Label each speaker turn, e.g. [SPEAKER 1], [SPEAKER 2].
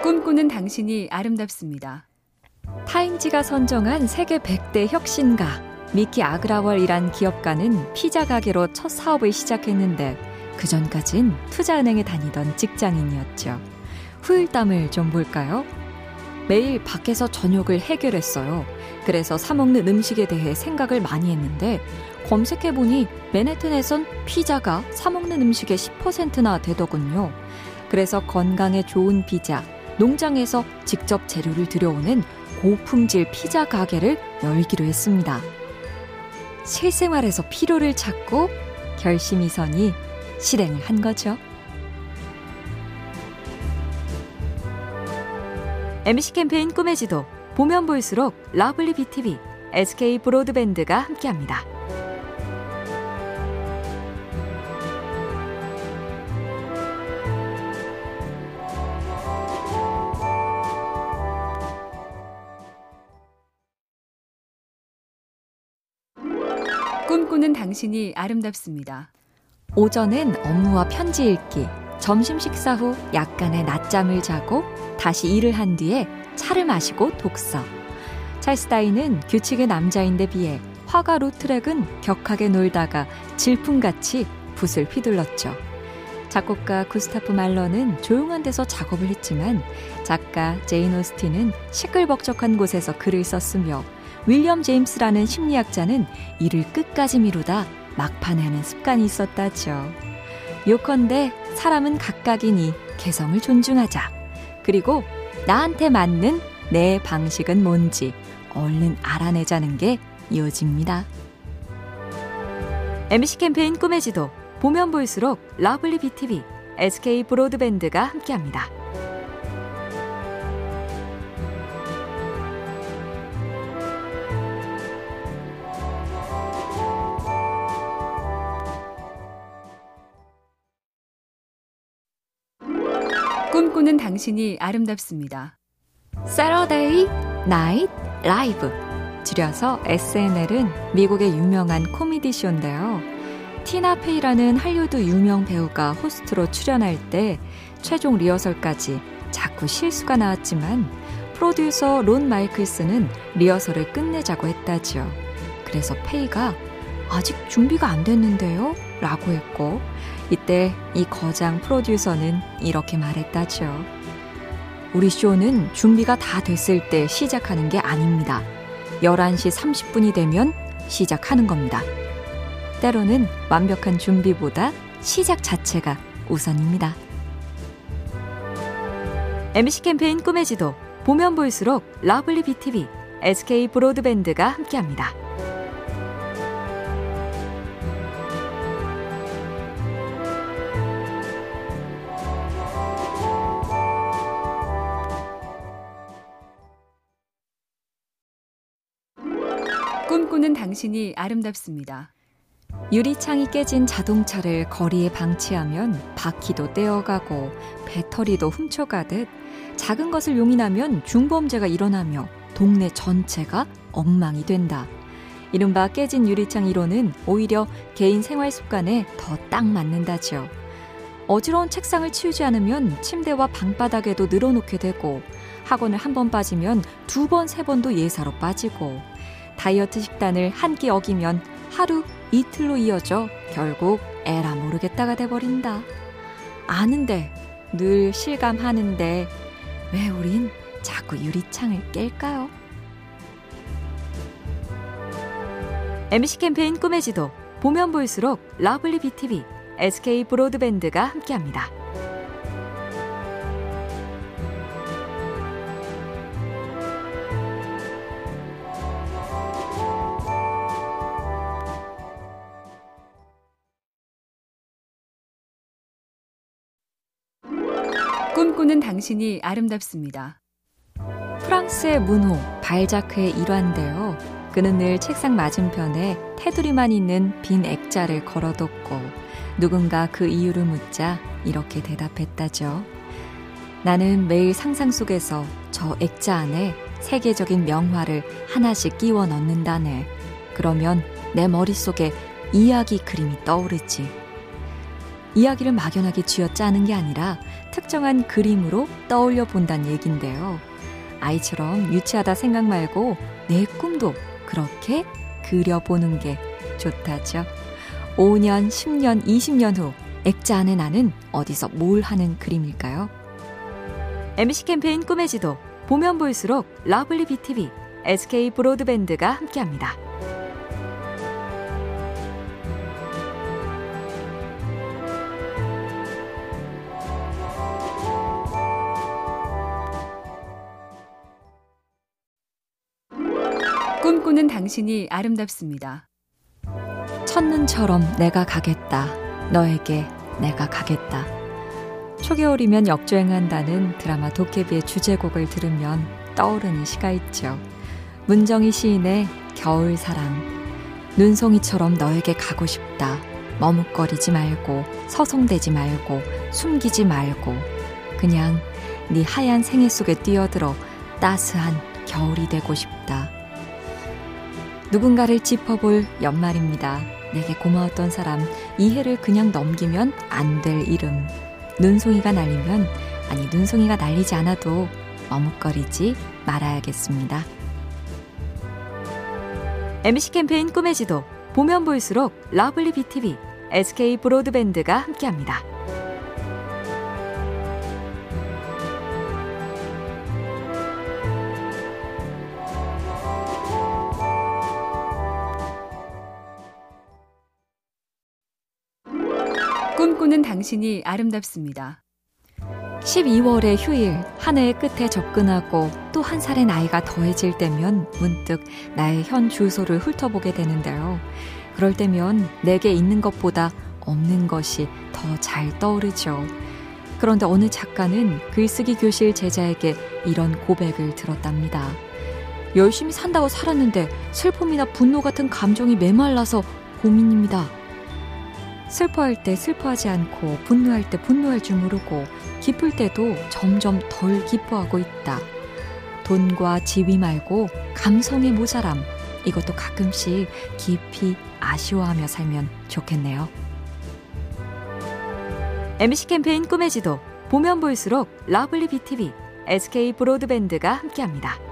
[SPEAKER 1] 꿈꾸는 당신이 아름답습니다.
[SPEAKER 2] 타임지가 선정한 세계 100대 혁신가 미키 아그라월이란 기업가는 피자 가게로 첫 사업을 시작했는데 그 전까진 투자은행에 다니던 직장인이었죠. 후일담을 좀 볼까요? 매일 밖에서 저녁을 해결했어요. 그래서 사먹는 음식에 대해 생각을 많이 했는데 검색해보니 맨해튼에선 피자가 사먹는 음식의 10%나 되더군요. 그래서 건강에 좋은 피자, 농장에서 직접 재료를 들여오는 고품질 피자 가게를 열기로 했습니다. 실생활에서 필요를 찾고 결심이 서니 실행을 한 거죠. MC 캠페인 꿈의 지도 보면 볼수록 러블리 BTV, SK 브로드밴드가 함께합니다.
[SPEAKER 1] 꿈꾸는 당신이 아름답습니다.
[SPEAKER 2] 오전엔 업무와 편지 읽기, 점심 식사 후 약간의 낮잠을 자고 다시 일을 한 뒤에 차를 마시고 독서. 찰스 다윈은 규칙의 남자인데 비해 화가 로트렉은 격하게 놀다가 질풍같이 붓을 휘둘렀죠. 작곡가 구스타프 말러는 조용한 데서 작업을 했지만 작가 제인 오스틴은 시끌벅적한 곳에서 글을 썼으며 윌리엄 제임스라는 심리학자는 일을 끝까지 미루다 막판에 하는 습관이 있었다죠. 요컨대 사람은 각각이니 개성을 존중하자. 그리고 나한테 맞는 내 방식은 뭔지 얼른 알아내자는 게 요지입니다. MC 캠페인 꿈의 지도 보면 볼수록 러블리 BTV, SK 브로드밴드가 함께합니다.
[SPEAKER 1] 꿈꾸는 당신이 아름답습니다.
[SPEAKER 2] Saturday Night Live 줄여서 SNL은 미국의 유명한 코미디 쇼인데요. 티나 페이라는 할리우드 유명 배우가 호스트로 출연할 때 최종 리허설까지 자꾸 실수가 나왔지만 프로듀서 론 마이클스는 리허설을 끝내자고 했다지요. 그래서 페이가 아직 준비가 안 됐는데요? 라고 했고 이때 이 거장 프로듀서는 이렇게 말했다죠. 우리 쇼는 준비가 다 됐을 때 시작하는 게 아닙니다. 11시 30분이 되면 시작하는 겁니다. 때로는 완벽한 준비보다 시작 자체가 우선입니다. MBC 캠페인 꿈의 지도 보면 볼수록 lovely BTV, SK 브로드밴드가 함께합니다.
[SPEAKER 1] 꿈꾸는 당신이 아름답습니다.
[SPEAKER 2] 유리창이 깨진 자동차를 거리에 방치하면 바퀴도 떼어가고 배터리도 훔쳐가듯 작은 것을 용인하면 중범죄가 일어나며 동네 전체가 엉망이 된다. 이른바 깨진 유리창 이론은 오히려 개인 생활 습관에 더 딱 맞는다죠. 어지러운 책상을 치우지 않으면 침대와 방바닥에도 늘어놓게 되고 학원을 한 번 빠지면 두 번, 세 번도 예사로 빠지고 다이어트 식단을 한 끼 어기면 하루 이틀로 이어져 결국 에라 모르겠다가 돼버린다. 아는데, 늘 실감하는데, 왜 우린 자꾸 유리창을 깰까요? MBC 캠페인 꿈의 지도, 보면 볼수록 lovely BTV, SK 브로드밴드가 함께합니다.
[SPEAKER 1] 꿈꾸는 당신이 아름답습니다.
[SPEAKER 2] 프랑스의 문호 발자크의 일환인데요. 그는 늘 책상 맞은편에 테두리만 있는 빈 액자를 걸어뒀고 누군가 그 이유를 묻자 이렇게 대답했다죠. 나는 매일 상상 속에서 저 액자 안에 세계적인 명화를 하나씩 끼워 넣는다네. 그러면 내 머릿속에 이야기 그림이 떠오르지. 이야기를 막연하게 쥐어 짜는 게 아니라 특정한 그림으로 떠올려 본다는 얘긴데요. 아이처럼 유치하다 생각 말고 내 꿈도 그렇게 그려보는 게 좋다죠. 5년, 10년, 20년 후 액자 안에 나는 어디서 뭘 하는 그림일까요? MBC 캠페인 꿈의 지도 보면 볼수록 lovely BTV, SK 브로드밴드가 함께합니다.
[SPEAKER 1] 꿈꾸는 당신이 아름답습니다.
[SPEAKER 2] 첫눈처럼 내가 가겠다. 너에게 내가 가겠다. 초겨울이면 역주행한다는 드라마 도깨비의 주제곡을 들으면 떠오르는 시가 있죠. 문정희 시인의 겨울 사랑. 눈송이처럼 너에게 가고 싶다. 머뭇거리지 말고 서성대지 말고 숨기지 말고 그냥 네 하얀 생애 속에 뛰어들어 따스한 겨울이 되고 싶다. 누군가를 짚어볼 연말입니다. 내게 고마웠던 사람, 이 해를 그냥 넘기면 안 될 이름. 눈송이가 날리면, 아니, 눈송이가 날리지 않아도 머뭇거리지 말아야겠습니다. MBC 캠페인 꿈의 지도, 보면 볼수록 lovely BTV, SK 브로드밴드가 함께합니다.
[SPEAKER 1] 꿈꾸는 당신이 아름답습니다.
[SPEAKER 2] 12월의 휴일, 한 해의 끝에 접근하고 또 한 살의 나이가 더해질 때면 문득 나의 현 주소를 훑어보게 되는데요. 그럴 때면 내게 있는 것보다 없는 것이 더 잘 떠오르죠. 그런데 어느 작가는 글쓰기 교실 제자에게 이런 고백을 들었답니다. 열심히 산다고 살았는데 슬픔이나 분노 같은 감정이 메말라서 고민입니다. 슬퍼할 때 슬퍼하지 않고 분노할 때 분노할 줄 모르고 기쁠 때도 점점 덜 기뻐하고 있다. 돈과 지위 말고 감성의 모자람. 이것도 가끔씩 깊이 아쉬워하며 살면 좋겠네요. MBC 캠페인 꿈의 지도 보면 볼수록 lovely BTV, SK 브로드밴드가 함께합니다.